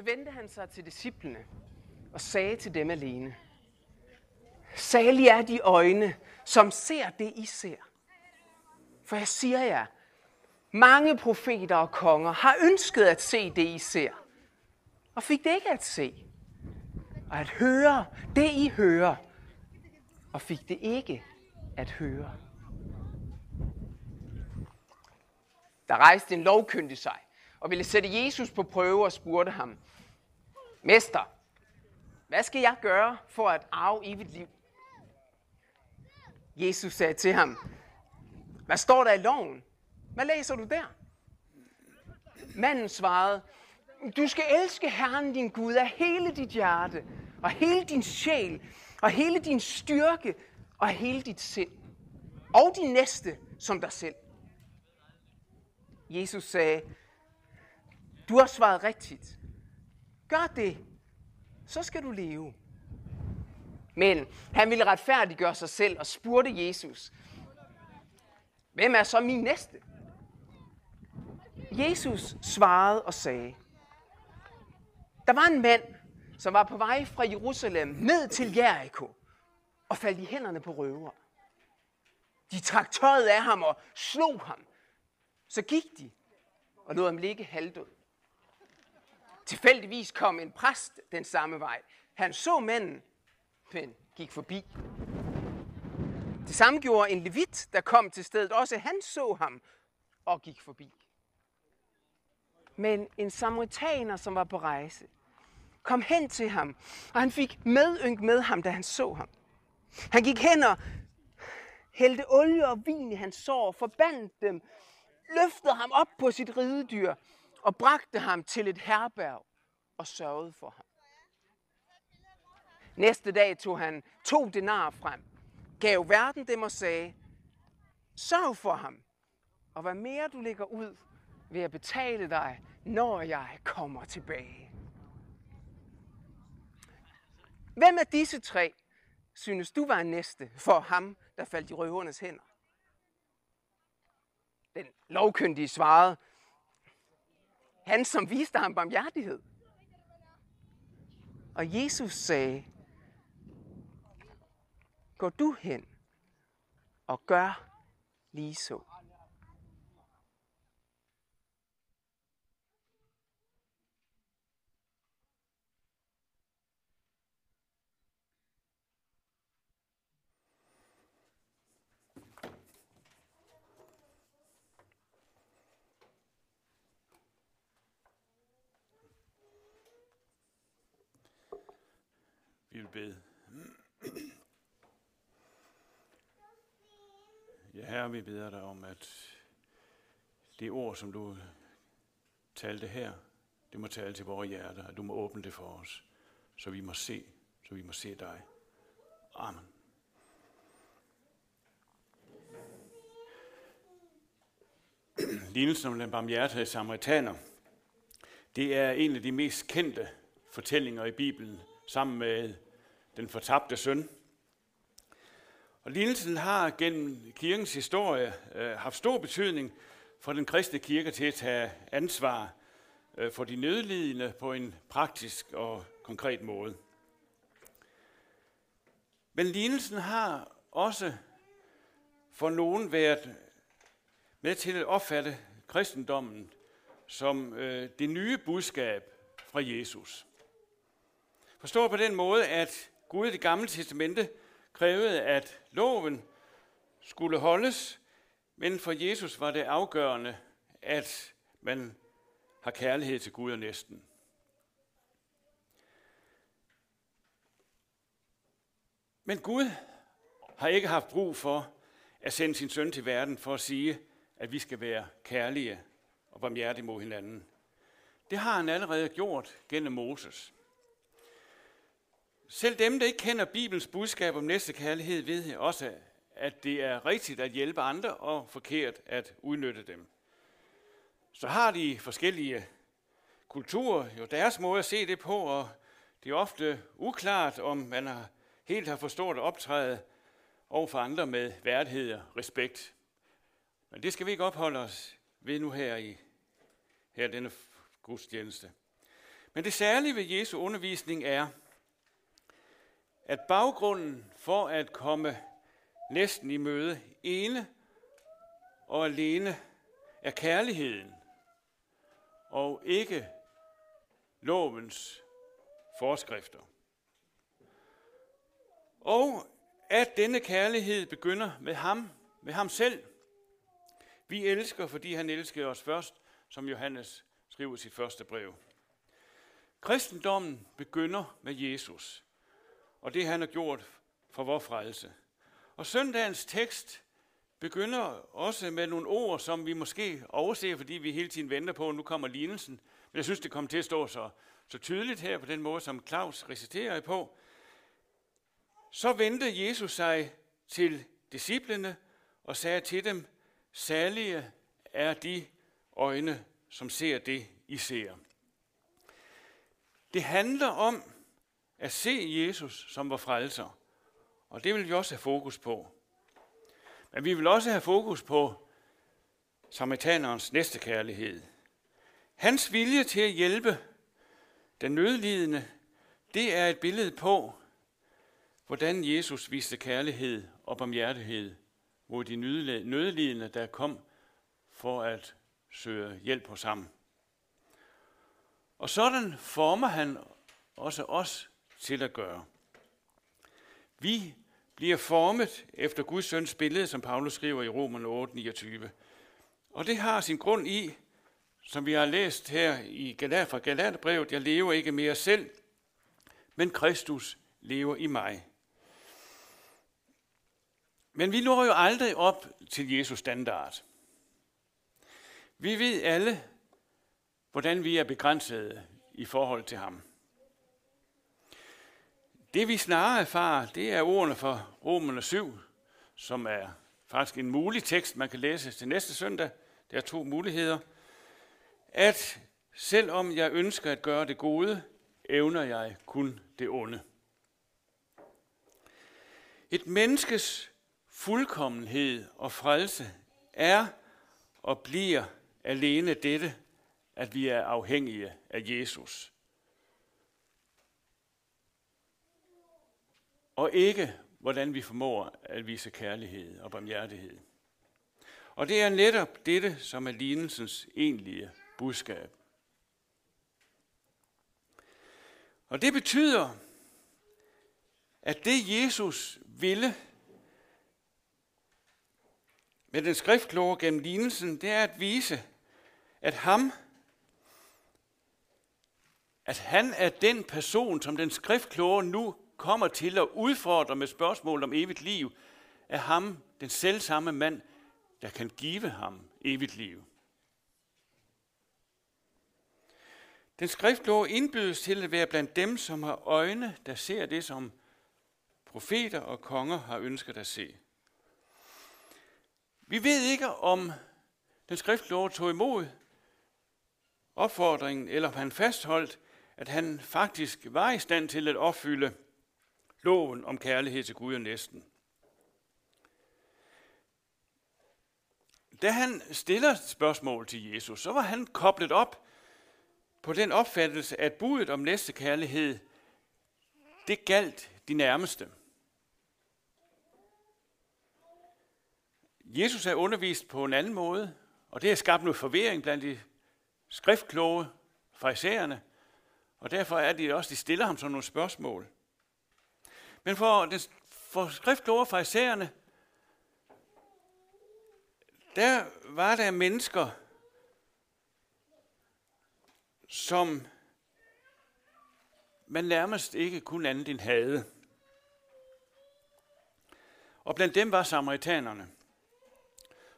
Så vendte han sig til disciplene og sagde til dem alene, Salig er de øjne, som ser det, I ser. For jeg siger jer, mange profeter og konger har ønsket at se det, I ser, og fik det ikke at se. Og at høre det, I hører, og fik det ikke at høre. Der rejste en lovkyndig sig og ville sætte Jesus på prøve og spurgte ham, Mester, hvad skal jeg gøre for at arve evigt liv? Jesus sagde til ham, hvad står der i loven? Hvad læser du der? Manden svarede, du skal elske Herren din Gud af hele dit hjerte, og hele din sjæl, og hele din styrke, og hele dit sind. Og din næste som dig selv. Jesus sagde, du har svaret rigtigt. Gør det, så skal du leve. Men han ville retfærdiggøre sig selv og spurgte Jesus, hvem er så min næste? Jesus svarede og sagde, der var en mand, som var på vej fra Jerusalem ned til Jericho og faldt i hænderne på røver. De trak tøjet af ham og slog ham. Så gik de og lod ham ligge halvdød. Tilfældigvis kom en præst den samme vej. Han så manden, men gik forbi. Det samme gjorde en levit, der kom til stedet. Også han så ham og gik forbi. Men en samaritaner, som var på rejse, kom hen til ham, og han fik medynk med ham, da han så ham. Han gik hen og hældte olie og vin i hans sår, forbandt dem, løftede ham op på sit ridedyr og bragte ham til et herberg og sørgede for ham. Næste dag tog han to denar frem, gav verden dem og sagde, sørg for ham, og hvad mere du lægger ud, vil jeg betale dig, når jeg kommer tilbage. Hvem af disse tre synes du var næste for ham, der faldt i røvernes hænder? Den lovkyndige svarede, han som viste ham barmhjertighed. Og Jesus sagde, gå du hen og gør lige så. Vi vil bede. Ja, Herre, vi beder dig om, at det ord, som du talte her, det må tale til vores hjerter, at du må åbne det for os, så vi må se, så vi må se dig. Amen. Lignelsen om den barmhjertige samaritaner, det er en af de mest kendte fortællinger i Bibelen, sammen med den fortabte søn. Og lignelsen har gennem kirkens historie øh, haft stor betydning for den kristne kirke til at tage ansvar øh, for de nødlidende på en praktisk og konkret måde. Men lignelsen har også for nogen været med til at opfatte kristendommen som øh, det nye budskab fra Jesus. Forstår på den måde, at Gud i det gamle testamente krævede, at loven skulle holdes, men for Jesus var det afgørende, at man har kærlighed til Gud og næsten. Men Gud har ikke haft brug for at sende sin søn til verden for at sige, at vi skal være kærlige og barmhjertige mod hinanden. Det har han allerede gjort gennem Moses. Selv dem, der ikke kender Bibelens budskab om næste kærlighed, ved også, at det er rigtigt at hjælpe andre og forkert at udnytte dem. Så har de forskellige kulturer jo deres måde at se det på, og det er ofte uklart, om man har helt har forstået at optræde over for andre med værdighed og respekt. Men det skal vi ikke opholde os ved nu her i her denne gudstjeneste. Men det særlige ved Jesu undervisning er, at baggrunden for at komme næsten i møde ene og alene er kærligheden, og ikke lovens forskrifter. Og at denne kærlighed begynder med ham, med ham selv. Vi elsker, fordi han elskede os først, som Johannes skriver i sit første brev. Kristendommen begynder med Jesus, og det han har gjort for vores frelse. Og søndagens tekst begynder også med nogle ord, som vi måske overser, fordi vi hele tiden venter på, at nu kommer lignelsen. Men jeg synes, det kommer til at stå så, så tydeligt her på den måde, som Claus reciterer på. Så vendte Jesus sig til disciplene og sagde til dem, særlige er de øjne, som ser det, I ser. Det handler om at se Jesus som var frelser, og det vil vi også have fokus på. Men vi vil også have fokus på samaritanerens næste kærlighed. Hans vilje til at hjælpe den nødlidende, det er et billede på, hvordan Jesus viste kærlighed og barmhjertighed mod de nødlidende, der kom for at søge hjælp hos ham. Og sådan former han også os til at gøre. Vi bliver formet efter Guds søns billede, som Paulus skriver i Romerne 8, 29. Og det har sin grund i, som vi har læst her i Galat, fra Galaterbrevet, jeg lever ikke mere selv, men Kristus lever i mig. Men vi når jo aldrig op til Jesus standard. Vi ved alle, hvordan vi er begrænsede i forhold til ham. Det vi snarere erfarer, det er ordene fra Romerne 7, som er faktisk en mulig tekst, man kan læse til næste søndag. Der er to muligheder. At selvom jeg ønsker at gøre det gode, evner jeg kun det onde. Et menneskes fuldkommenhed og frelse er og bliver alene dette, at vi er afhængige af Jesus. Og ikke, hvordan vi formår at vise kærlighed og barmhjertighed. Og det er netop dette, som er lignelsens egentlige budskab. Og det betyder, at det Jesus ville med den skriftkloge gennem lignelsen, det er at vise, at ham, at han er den person, som den skriftkloge nu kommer til at udfordre med spørgsmål om evigt liv, er ham, den selvsamme mand, der kan give ham evigt liv. Den skriftlov indbydes til at være blandt dem, som har øjne, der ser det, som profeter og konger har ønsket at se. Vi ved ikke, om den skriftlov tog imod opfordringen, eller om han fastholdt, at han faktisk var i stand til at opfylde loven om kærlighed til Gud og næsten. Da han stiller spørgsmål til Jesus, så var han koblet op på den opfattelse, at budet om næste kærlighed, det galt de nærmeste. Jesus er undervist på en anden måde, og det har skabt noget forvirring blandt de skriftkloge farisæerne, og derfor er det også, de stiller ham sådan nogle spørgsmål. Men for, det, for skriftkloge farisæerne, der var der mennesker, som man nærmest ikke kunne andet end havde. Og blandt dem var samaritanerne,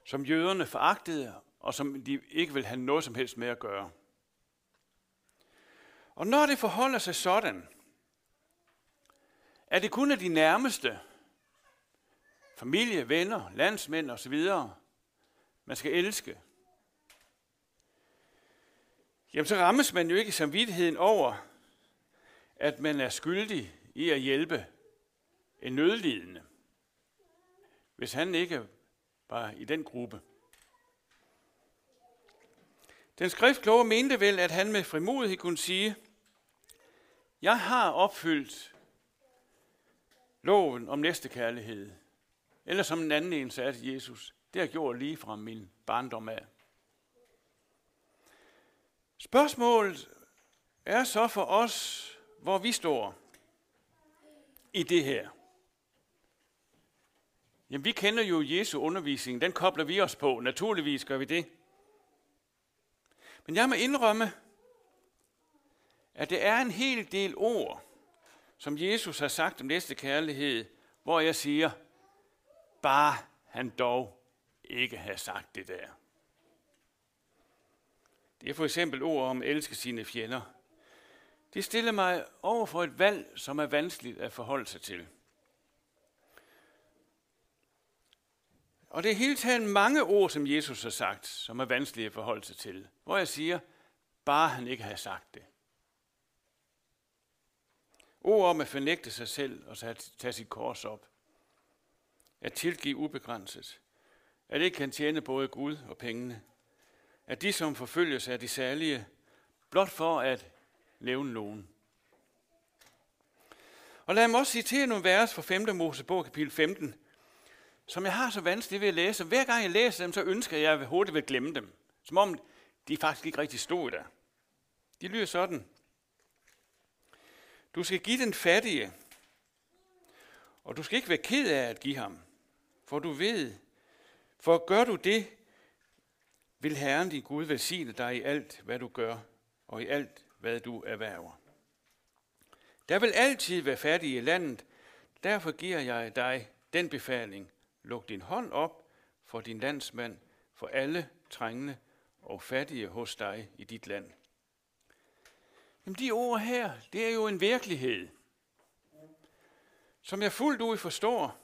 som jøderne foragtede, og som de ikke ville have noget som helst med at gøre. Og når det forholder sig sådan, er det kun af de nærmeste, familie, venner, landsmænd osv., man skal elske, jamen så rammes man jo ikke samvittigheden over, at man er skyldig i at hjælpe en nødlidende, hvis han ikke var i den gruppe. Den skriftkloge mente vel, at han med frimodighed kunne sige, Jeg har opfyldt loven om næste kærlighed. Eller som en anden en sagde til Jesus, det har jeg gjort lige fra min barndom af. Spørgsmålet er så for os, hvor vi står i det her. Jamen, vi kender jo Jesu undervisning. Den kobler vi os på. Naturligvis gør vi det. Men jeg må indrømme, at det er en hel del ord, som Jesus har sagt om næste kærlighed, hvor jeg siger, bare han dog ikke have sagt det der. Det er for eksempel ord om at elske sine fjender. Det stiller mig over for et valg, som er vanskeligt at forholde sig til. Og det er hele taget mange ord, som Jesus har sagt, som er vanskelige at forholde sig til. Hvor jeg siger, bare han ikke har sagt det. Ord om at fornægte sig selv og tage sit kors op. At tilgive ubegrænset. At ikke kan tjene både Gud og pengene. At de, som forfølges, er de særlige, blot for at nævne nogen. Og lad mig også citere nogle vers fra 5. Mosebog, kapitel 15, som jeg har så vanskeligt ved at læse. Hver gang jeg læser dem, så ønsker jeg, at jeg hurtigt vil glemme dem. Som om de faktisk ikke rigtig stod der. De lyder sådan. Du skal give den fattige, og du skal ikke være ked af at give ham, for du ved, for gør du det, vil Herren din Gud velsigne dig i alt, hvad du gør, og i alt, hvad du erhverver. Der vil altid være fattige i landet, derfor giver jeg dig den befaling. Luk din hånd op for din landsmand, for alle trængende og fattige hos dig i dit land. Jamen de ord her, det er jo en virkelighed, som jeg fuldt ud forstår,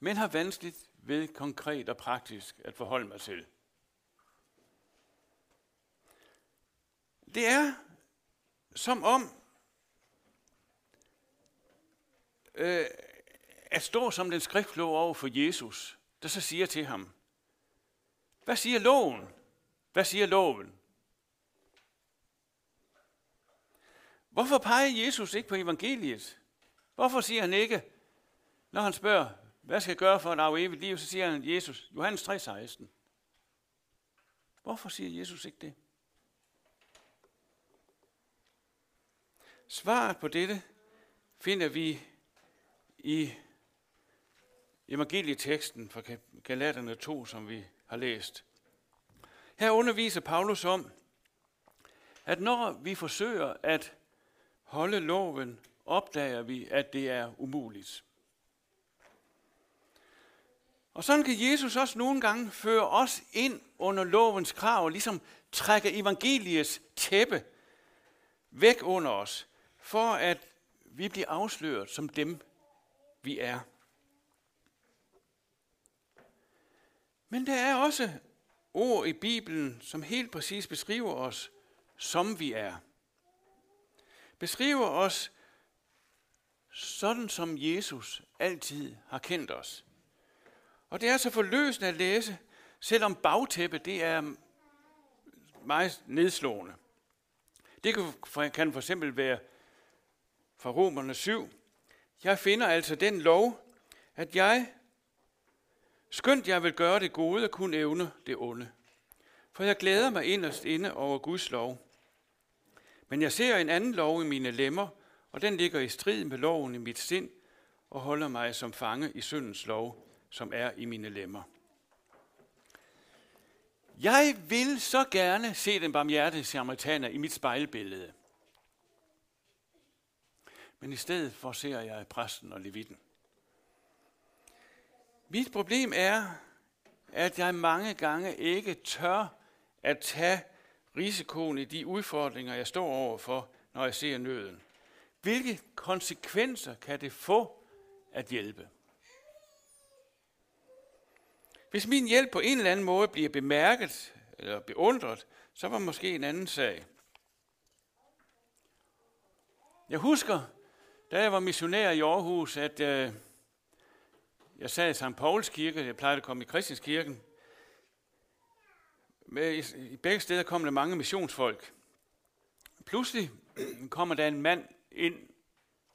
men har vanskeligt ved konkret og praktisk at forholde mig til. Det er som om øh, at stå som den skriftlov over for Jesus, der så siger til ham, hvad siger loven? Hvad siger loven? Hvorfor peger Jesus ikke på evangeliet? Hvorfor siger han ikke, når han spørger, hvad skal jeg gøre for at arve evigt liv, så siger han Jesus, Johannes 3,16. Hvorfor siger Jesus ikke det? Svaret på dette finder vi i evangelieteksten fra Galaterne 2, som vi har læst. Her underviser Paulus om, at når vi forsøger at holde loven, opdager vi, at det er umuligt. Og sådan kan Jesus også nogle gange føre os ind under lovens krav, og ligesom trække evangeliets tæppe væk under os, for at vi bliver afsløret som dem, vi er. Men der er også ord i Bibelen, som helt præcis beskriver os, som vi er. Beskriver os sådan, som Jesus altid har kendt os. Og det er så forløsende at læse, selvom bagtæppet det er meget nedslående. Det kan for eksempel være fra Romerne 7. Jeg finder altså den lov, at jeg, skønt jeg vil gøre det gode, kun evne det onde. For jeg glæder mig inderst inde over Guds lov. Men jeg ser en anden lov i mine lemmer, og den ligger i strid med loven i mit sind, og holder mig som fange i syndens lov, som er i mine lemmer. Jeg vil så gerne se den barmhjertige samaritaner i mit spejlbillede. Men i stedet for ser jeg præsten og levitten. Mit problem er, at jeg mange gange ikke tør at tage risikoen i de udfordringer, jeg står overfor, når jeg ser nøden. Hvilke konsekvenser kan det få at hjælpe? Hvis min hjælp på en eller anden måde bliver bemærket eller beundret, så var måske en anden sag. Jeg husker, da jeg var missionær i Aarhus, at øh, jeg sad i St. Pauls kirke, jeg plejede at komme i Kristinskirken. I begge steder kom der mange missionsfolk. Pludselig kommer der en mand ind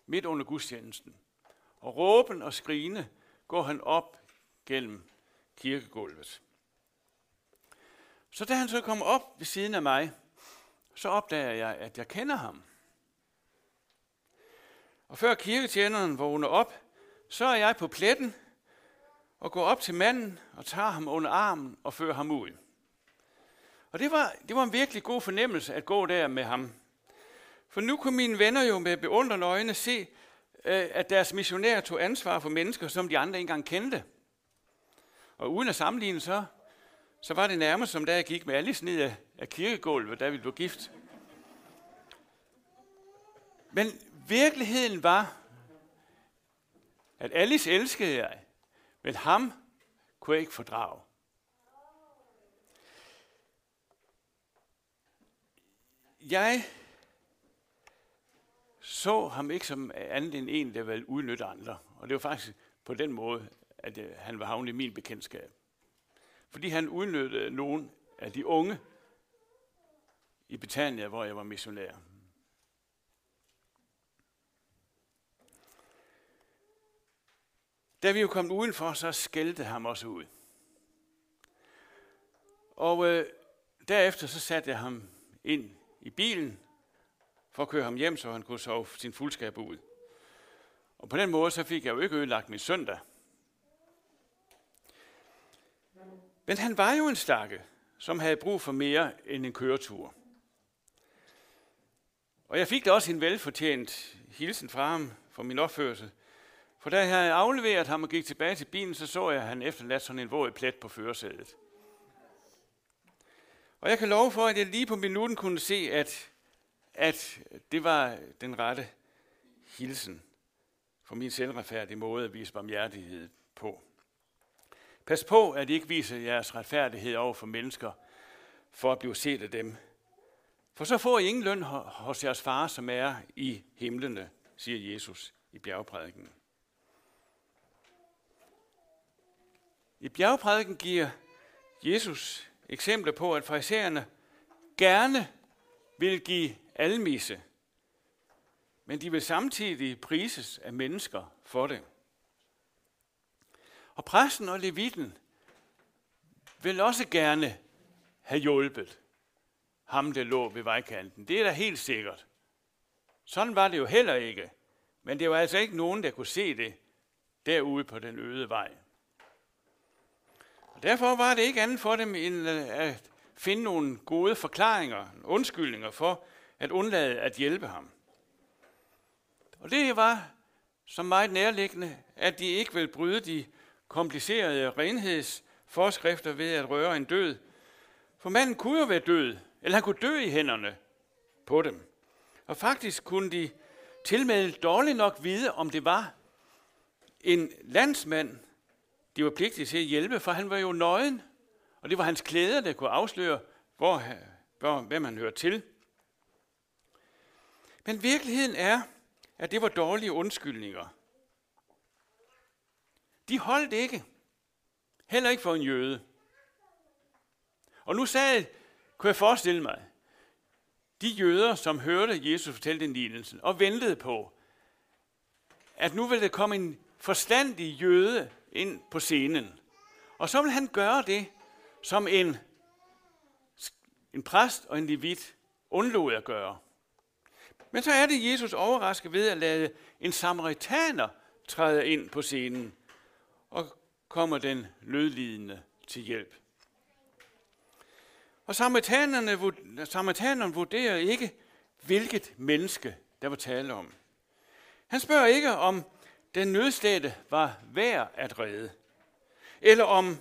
midt under gudstjenesten. Og råben og skrigende går han op gennem kirkegulvet. Så da han så kommer op ved siden af mig, så opdager jeg, at jeg kender ham. Og før kirketjeneren vågner op, så er jeg på pletten og går op til manden og tager ham under armen og fører ham ud. Og det var, det var en virkelig god fornemmelse at gå der med ham. For nu kunne mine venner jo med beundrende øjne se, øh, at deres missionærer tog ansvar for mennesker, som de andre ikke engang kendte. Og uden at sammenligne så, så var det nærmest som da jeg gik med Alice ned af kirkegulvet, da vi blev gift. Men virkeligheden var, at Alice elskede jeg, men ham kunne jeg ikke fordrage. Jeg så ham ikke som andet end en, der ville udnytte andre. Og det var faktisk på den måde, at øh, han var havnet i min bekendtskab. Fordi han udnyttede nogen af de unge i Betania, hvor jeg var missionær. Da vi jo kom udenfor, så skældte ham også ud. Og øh, derefter så satte jeg ham ind i bilen for at køre ham hjem, så han kunne sove sin fuldskab ud. Og på den måde så fik jeg jo ikke ødelagt min søndag. Men han var jo en stakke, som havde brug for mere end en køretur. Og jeg fik da også en velfortjent hilsen fra ham for min opførsel. For da jeg havde afleveret ham og gik tilbage til bilen, så så jeg, at han efterladt sådan en våd plet på førersædet. Og jeg kan love for, at jeg lige på minuten kunne se, at, at det var den rette hilsen for min selvretfærdige måde at vise barmhjertighed på. Pas på, at I ikke viser jeres retfærdighed over for mennesker, for at blive set af dem. For så får I ingen løn hos jeres far, som er i himlene, siger Jesus i bjergprædiken. I bjergprædiken giver Jesus eksempler på, at farisæerne gerne vil give almisse, men de vil samtidig prises af mennesker for det. Og præsten og levitten vil også gerne have hjulpet ham, der lå ved vejkanten. Det er da helt sikkert. Sådan var det jo heller ikke. Men det var altså ikke nogen, der kunne se det derude på den øde vej. Derfor var det ikke andet for dem, end øh, at finde nogle gode forklaringer, undskyldninger for at undlade at hjælpe ham. Og det var som meget nærliggende, at de ikke ville bryde de komplicerede renhedsforskrifter ved at røre en død. For manden kunne jo være død, eller han kunne dø i hænderne på dem. Og faktisk kunne de tilmed dårligt nok vide, om det var en landsmand, de var pligtige til at hjælpe, for han var jo nøgen, og det var hans klæder, der kunne afsløre, hvor, hvor, hvem han hørte til. Men virkeligheden er, at det var dårlige undskyldninger. De holdt ikke. Heller ikke for en jøde. Og nu sagde, kunne jeg forestille mig, de jøder, som hørte Jesus fortælle den lignelse og ventede på, at nu ville der komme en forstandig jøde ind på scenen. Og så vil han gøre det, som en, en præst og en levit undlod at gøre. Men så er det Jesus overrasket ved at lade en samaritaner træde ind på scenen og kommer den lødlidende til hjælp. Og samaritanerne, samaritanerne vurderer ikke, hvilket menneske der var tale om. Han spørger ikke, om den nødstede var værd at redde, eller om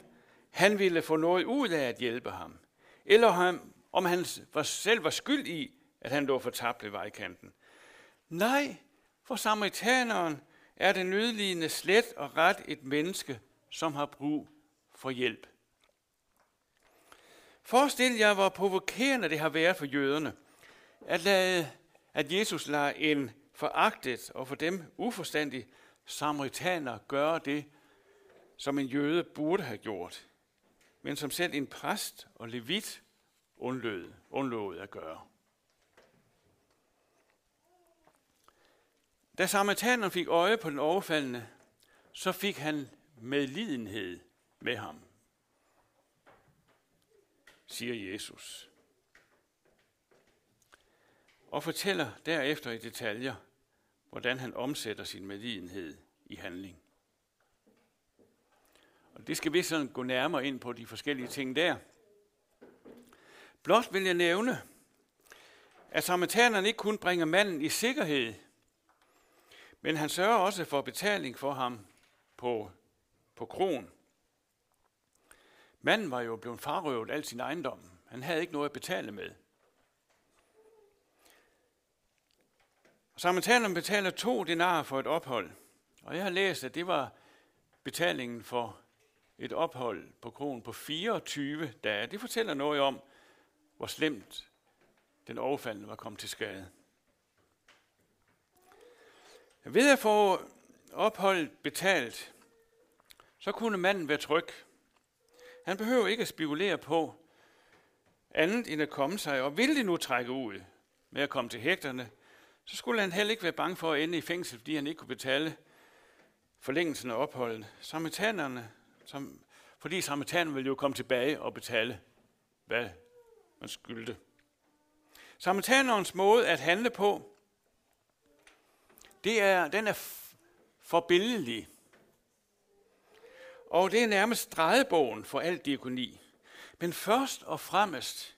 han ville få noget ud af at hjælpe ham, eller om han selv var skyld i, at han lå fortabt ved vejkanten. Nej, for samaritaneren er den nødlidende slet og ret et menneske, som har brug for hjælp. Forestil jer, hvor provokerende det har været for jøderne, at, lade, at Jesus lader en foragtet og for dem uforstandig samaritaner gøre det, som en jøde burde have gjort, men som selv en præst og levit undlod, undlod at gøre. Da samaritaneren fik øje på den overfaldende, så fik han medlidenhed med ham, siger Jesus. Og fortæller derefter i detaljer, hvordan han omsætter sin medlidenhed i handling. Og det skal vi sådan gå nærmere ind på de forskellige ting der. Blot vil jeg nævne, at samaritanerne ikke kun bringer manden i sikkerhed, men han sørger også for betaling for ham på, på kron. Manden var jo blevet farøvet al sin ejendom. Han havde ikke noget at betale med. Samaritanerne betaler to denarer for et ophold. Og jeg har læst, at det var betalingen for et ophold på kronen på 24 dage. Det fortæller noget om, hvor slemt den overfaldende var kommet til skade. Ved at få opholdet betalt, så kunne manden være tryg. Han behøver ikke at spekulere på andet end at komme sig, og vil det nu trække ud med at komme til hægterne, så skulle han heller ikke være bange for at ende i fængsel, fordi han ikke kunne betale forlængelsen af opholdet. Samaritanerne, som, fordi samaritanerne ville jo komme tilbage og betale, hvad man skyldte. Samaritanerens måde at handle på, det er, den er forbilledlig. Og det er nærmest drejebogen for alt diakoni. Men først og fremmest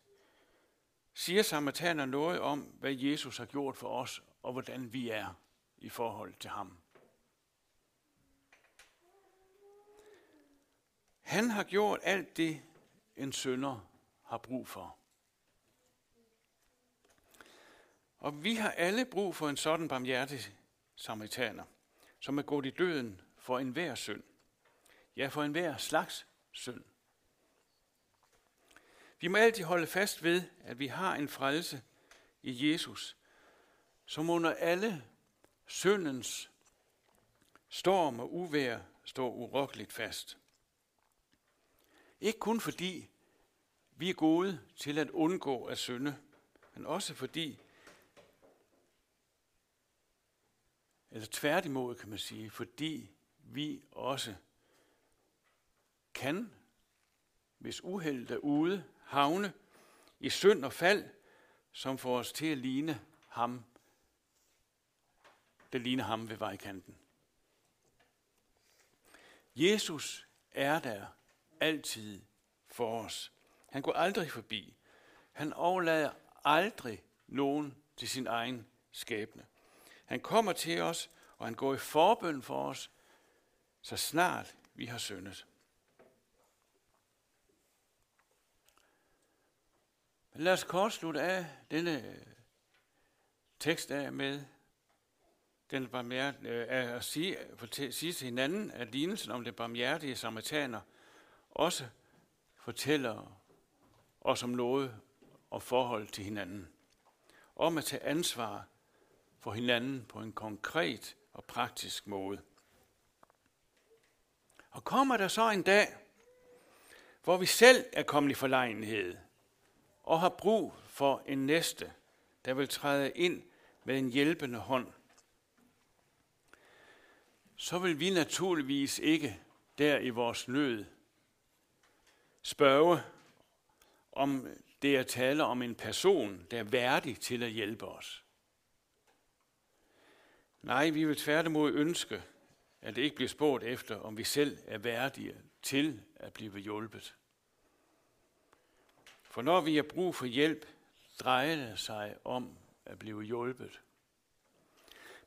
siger samaritaner noget om, hvad Jesus har gjort for os, og hvordan vi er i forhold til ham. Han har gjort alt det, en sønder har brug for. Og vi har alle brug for en sådan barmhjertig samaritaner, som er gået i døden for enhver synd. Ja, for enhver slags synd. Vi må altid holde fast ved, at vi har en frelse i Jesus, som under alle syndens storm og uvær står urokkeligt fast. Ikke kun fordi vi er gode til at undgå at synde, men også fordi, eller tværtimod kan man sige, fordi vi også kan, hvis uheldet er ude, havne i synd og fald, som får os til at ligne ham, der ligner ham ved vejkanten. Jesus er der altid for os. Han går aldrig forbi. Han overlader aldrig nogen til sin egen skæbne. Han kommer til os, og han går i forbøn for os, så snart vi har syndet. Lad os kort slutte af denne øh, tekst af med den barmhjert, øh, at sige, sige til hinanden, at lignelsen om det barmhjertige samaritaner også fortæller os om noget og forhold til hinanden. Om at tage ansvar for hinanden på en konkret og praktisk måde. Og kommer der så en dag, hvor vi selv er kommet i forlegenhed, og har brug for en næste, der vil træde ind med en hjælpende hånd, så vil vi naturligvis ikke der i vores nød spørge, om det er tale om en person, der er værdig til at hjælpe os. Nej, vi vil tværtimod ønske, at det ikke bliver spurgt efter, om vi selv er værdige til at blive hjulpet. For når vi har brug for hjælp, drejer det sig om at blive hjulpet.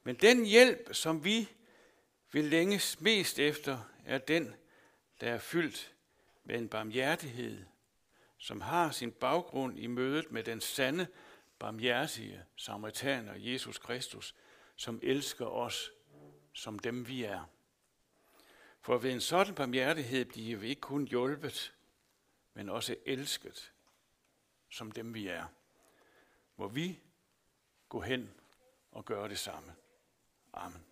Men den hjælp, som vi vil længes mest efter, er den, der er fyldt med en barmhjertighed, som har sin baggrund i mødet med den sande, barmhjertige samaritaner, Jesus Kristus, som elsker os som dem vi er. For ved en sådan barmhjertighed bliver vi ikke kun hjulpet, men også elsket som dem vi er. Må vi gå hen og gøre det samme. Amen.